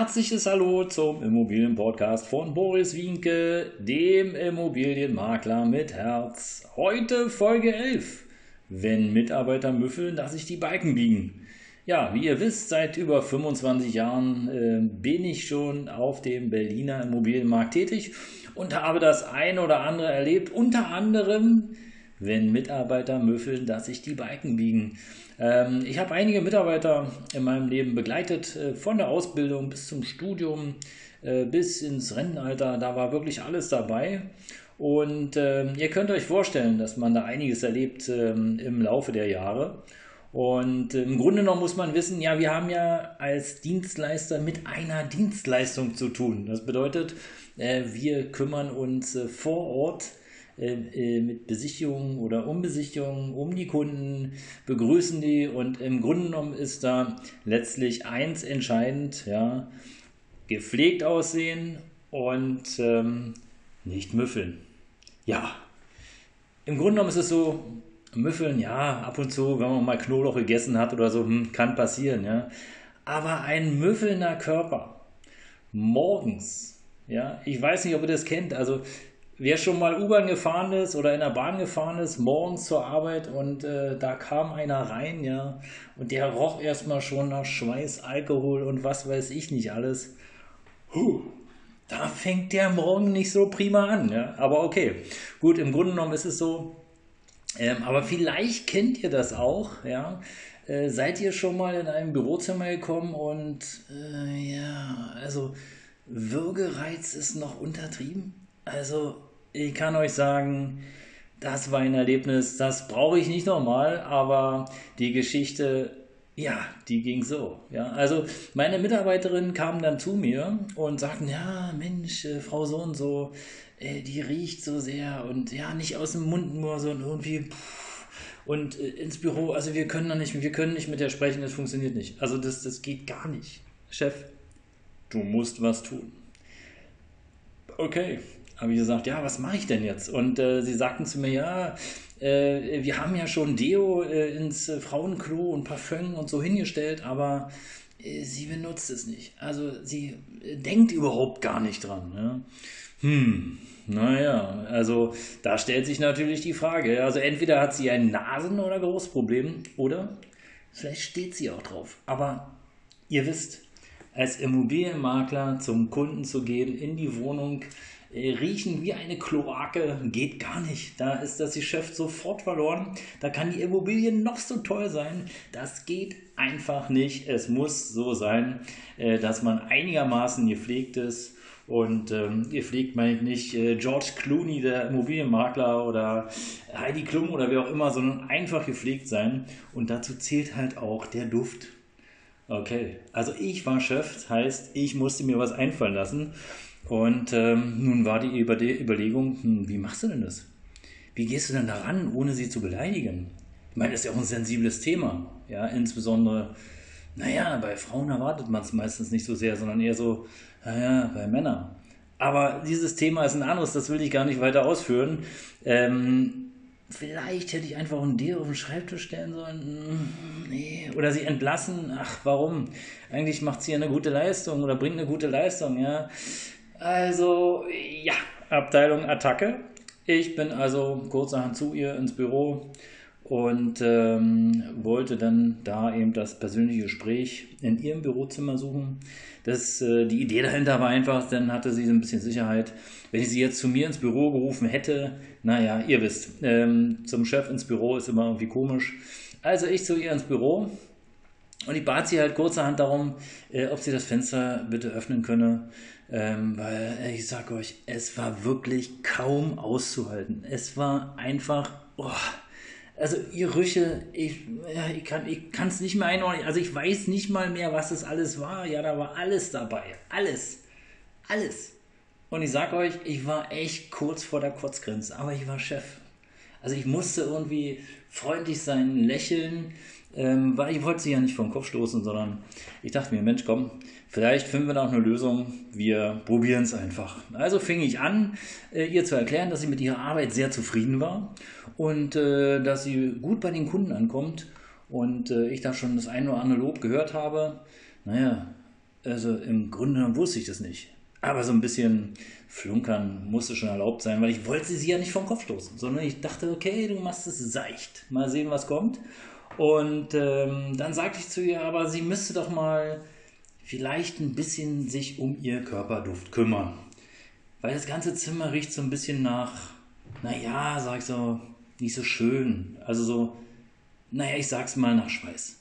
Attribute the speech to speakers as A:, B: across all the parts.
A: Herzliches Hallo zum Immobilienpodcast von Boris Wienke, dem Immobilienmakler mit Herz. Heute Folge 11. Wenn Mitarbeiter müffeln, dass sich die Balken biegen. Ja, wie ihr wisst, seit über 25 Jahren äh, bin ich schon auf dem Berliner Immobilienmarkt tätig und habe das ein oder andere erlebt, unter anderem wenn Mitarbeiter müffeln, dass sich die Balken biegen. Ähm, ich habe einige Mitarbeiter in meinem Leben begleitet, äh, von der Ausbildung bis zum Studium, äh, bis ins Rentenalter. Da war wirklich alles dabei. Und äh, ihr könnt euch vorstellen, dass man da einiges erlebt ähm, im Laufe der Jahre. Und im Grunde genommen muss man wissen, ja, wir haben ja als Dienstleister mit einer Dienstleistung zu tun. Das bedeutet, äh, wir kümmern uns äh, vor Ort äh, äh, mit Besichtigungen oder Umbesichtigungen um die Kunden, begrüßen die und im Grunde genommen ist da letztlich eins entscheidend, ja, gepflegt aussehen und ähm, nicht müffeln. Ja, im Grunde genommen ist es so, müffeln, ja, ab und zu, wenn man mal Knoblauch gegessen hat oder so, hm, kann passieren, ja. Aber ein müffelnder Körper, morgens, ja, ich weiß nicht, ob ihr das kennt, also wer schon mal U-Bahn gefahren ist oder in der Bahn gefahren ist, morgens zur Arbeit und äh, da kam einer rein, ja, und der roch erstmal schon nach Schweiß, Alkohol und was weiß ich nicht alles. Huh, da fängt der Morgen nicht so prima an, ja, aber okay. Gut, im Grunde genommen ist es so, ähm, aber vielleicht kennt ihr das auch, ja. Äh, seid ihr schon mal in einem Bürozimmer gekommen und äh, ja, also Würgereiz ist noch untertrieben? Also ich kann euch sagen, das war ein Erlebnis, das brauche ich nicht nochmal, aber die Geschichte, ja, die ging so. Ja. Also meine Mitarbeiterinnen kamen dann zu mir und sagten, ja, Mensch, äh, Frau so und so, äh, die riecht so sehr und ja, nicht aus dem Mund nur, sondern irgendwie pff, und äh, ins Büro, also wir können da nicht, wir können nicht mit der sprechen, das funktioniert nicht. Also das, das geht gar nicht. Chef, du musst was tun. Okay, habe ich gesagt, ja, was mache ich denn jetzt? Und äh, sie sagten zu mir, ja, äh, wir haben ja schon Deo äh, ins äh, Frauenklo und Parfüm und so hingestellt, aber äh, sie benutzt es nicht. Also sie äh, denkt überhaupt gar nicht dran. Ne? Hm, naja, also da stellt sich natürlich die Frage. Also entweder hat sie ein Nasen- oder Großproblem oder vielleicht steht sie auch drauf. Aber ihr wisst, als Immobilienmakler zum Kunden zu gehen, in die Wohnung, riechen wie eine Kloake, geht gar nicht. Da ist das Geschäft sofort verloren. Da kann die Immobilie noch so toll sein. Das geht einfach nicht. Es muss so sein, äh, dass man einigermaßen gepflegt ist. Und ähm, ihr pflegt meine ich nicht äh, George Clooney, der Immobilienmakler oder Heidi Klum oder wer auch immer, sondern einfach gepflegt sein. Und dazu zählt halt auch der Duft. Okay, also ich war Chef, heißt, ich musste mir was einfallen lassen. Und ähm, nun war die Überlegung, hm, wie machst du denn das? Wie gehst du denn daran, ohne sie zu beleidigen? Ich meine, das ist ja auch ein sensibles Thema. Ja, insbesondere, naja, bei Frauen erwartet man es meistens nicht so sehr, sondern eher so, naja, bei Männern. Aber dieses Thema ist ein anderes, das will ich gar nicht weiter ausführen. Ähm, vielleicht hätte ich einfach ein Deo auf den Schreibtisch stellen sollen. Hm, nee. Oder sie entlassen. Ach, warum? Eigentlich macht sie ja eine gute Leistung oder bringt eine gute Leistung, ja. Also, ja, Abteilung Attacke. Ich bin also kurzerhand zu ihr ins Büro und ähm, wollte dann da eben das persönliche Gespräch in ihrem Bürozimmer suchen. Das, äh, die Idee dahinter war einfach, dann hatte sie so ein bisschen Sicherheit. Wenn ich sie jetzt zu mir ins Büro gerufen hätte, naja, ihr wisst, ähm, zum Chef ins Büro ist immer irgendwie komisch. Also ich zu ihr ins Büro und ich bat sie halt kurzerhand darum, äh, ob sie das Fenster bitte öffnen könne. Ähm, weil äh, ich sage euch, es war wirklich kaum auszuhalten. Es war einfach, oh, also Gerüche, ich, ja, ich kann es nicht mehr einordnen. Also ich weiß nicht mal mehr, was das alles war. Ja, da war alles dabei. Alles. Alles. Und ich sag euch, ich war echt kurz vor der Kotzgrenze, aber ich war Chef. Also ich musste irgendwie freundlich sein, lächeln, ähm, weil ich wollte sie ja nicht vom Kopf stoßen, sondern ich dachte mir, Mensch, komm, vielleicht finden wir auch eine Lösung. Wir probieren es einfach. Also fing ich an, äh, ihr zu erklären, dass sie mit ihrer Arbeit sehr zufrieden war und äh, dass sie gut bei den Kunden ankommt und äh, ich da schon das eine oder andere Lob gehört habe. Naja, also im Grunde wusste ich das nicht. Aber so ein bisschen flunkern musste schon erlaubt sein, weil ich wollte sie ja nicht vom Kopf stoßen, sondern ich dachte, okay, du machst es seicht. Mal sehen, was kommt. Und ähm, dann sagte ich zu ihr, aber sie müsste doch mal vielleicht ein bisschen sich um ihr Körperduft kümmern. Weil das ganze Zimmer riecht so ein bisschen nach, naja, sag ich so, nicht so schön. Also so, naja, ich sag's mal nach Schweiß.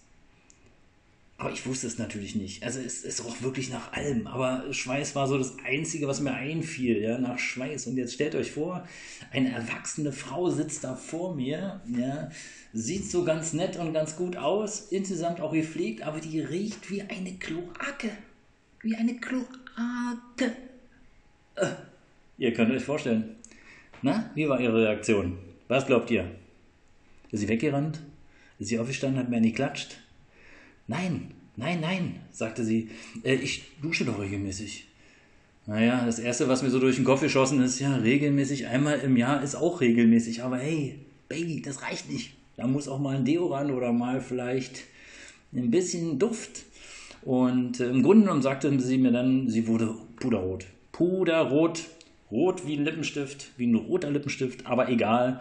A: Aber ich wusste es natürlich nicht. Also es, es roch wirklich nach allem. Aber Schweiß war so das Einzige, was mir einfiel, ja, nach Schweiß. Und jetzt stellt euch vor, eine erwachsene Frau sitzt da vor mir, ja, sieht so ganz nett und ganz gut aus, insgesamt auch gepflegt, aber die riecht wie eine Kloake. Wie eine Kloake. Äh, ihr könnt euch vorstellen. Na, wie war Ihre Reaktion? Was glaubt ihr? Ist sie weggerannt? Ist sie aufgestanden, hat mir eine geklatscht? Nein, nein, nein, sagte sie, äh, ich dusche doch regelmäßig. Naja, das Erste, was mir so durch den Kopf geschossen ist, ja, regelmäßig, einmal im Jahr ist auch regelmäßig, aber hey, Baby, das reicht nicht. Da muss auch mal ein Deo ran oder mal vielleicht ein bisschen Duft. Und äh, im Grunde genommen sagte sie mir dann, sie wurde puderrot. Puderrot, rot wie ein Lippenstift, wie ein roter Lippenstift, aber egal.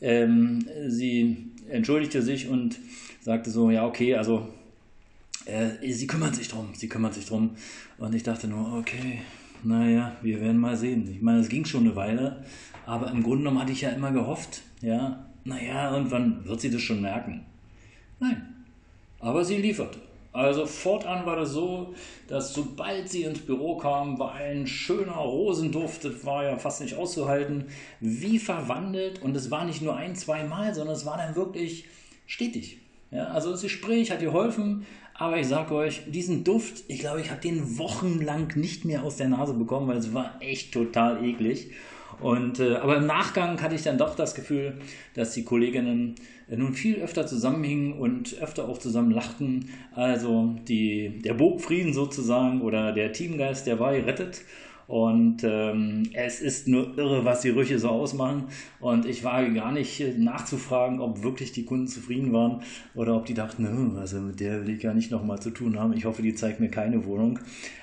A: Ähm, sie entschuldigte sich und sagte so, ja, okay, also äh, sie kümmern sich drum, sie kümmern sich drum. Und ich dachte nur, okay, naja, wir werden mal sehen. Ich meine, es ging schon eine Weile, aber im Grunde genommen hatte ich ja immer gehofft, ja, naja, irgendwann wird sie das schon merken. Nein, aber sie lieferte. Also fortan war das so, dass sobald sie ins Büro kam, war ein schöner Rosenduft, das war ja fast nicht auszuhalten, wie verwandelt. Und es war nicht nur ein, zwei Mal, sondern es war dann wirklich stetig. Ja, also das Gespräch hat geholfen, aber ich sage euch, diesen Duft, ich glaube, ich habe den wochenlang nicht mehr aus der Nase bekommen, weil es war echt total eklig. Und, äh, aber im Nachgang hatte ich dann doch das Gefühl, dass die Kolleginnen äh, nun viel öfter zusammenhingen und öfter auch zusammen lachten. Also die, der Burgfrieden sozusagen oder der Teamgeist, der war gerettet. Und ähm, es ist nur irre, was die Rüche so ausmachen. Und ich wage gar nicht nachzufragen, ob wirklich die Kunden zufrieden waren oder ob die dachten, also mit der will ich gar nicht nochmal zu tun haben. Ich hoffe, die zeigt mir keine Wohnung.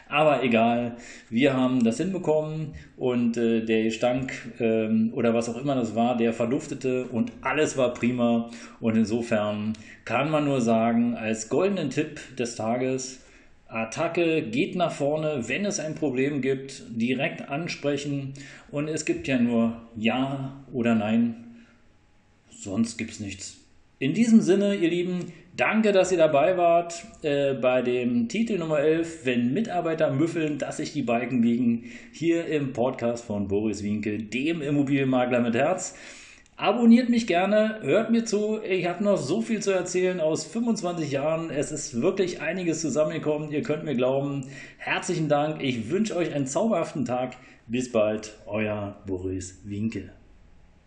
A: Aber egal, wir haben das hinbekommen und äh, der Gestank ähm, oder was auch immer das war, der verduftete und alles war prima. Und insofern kann man nur sagen, als goldenen Tipp des Tages, Attacke geht nach vorne, wenn es ein Problem gibt, direkt ansprechen und es gibt ja nur Ja oder Nein, sonst gibt es nichts. In diesem Sinne, ihr Lieben, danke, dass ihr dabei wart äh, bei dem Titel Nummer 11, wenn Mitarbeiter müffeln, dass sich die Balken biegen, hier im Podcast von Boris Winke, dem Immobilienmakler mit Herz. Abonniert mich gerne, hört mir zu. Ich habe noch so viel zu erzählen aus 25 Jahren. Es ist wirklich einiges zusammengekommen. Ihr könnt mir glauben. Herzlichen Dank. Ich wünsche euch einen zauberhaften Tag. Bis bald, euer Boris Winke.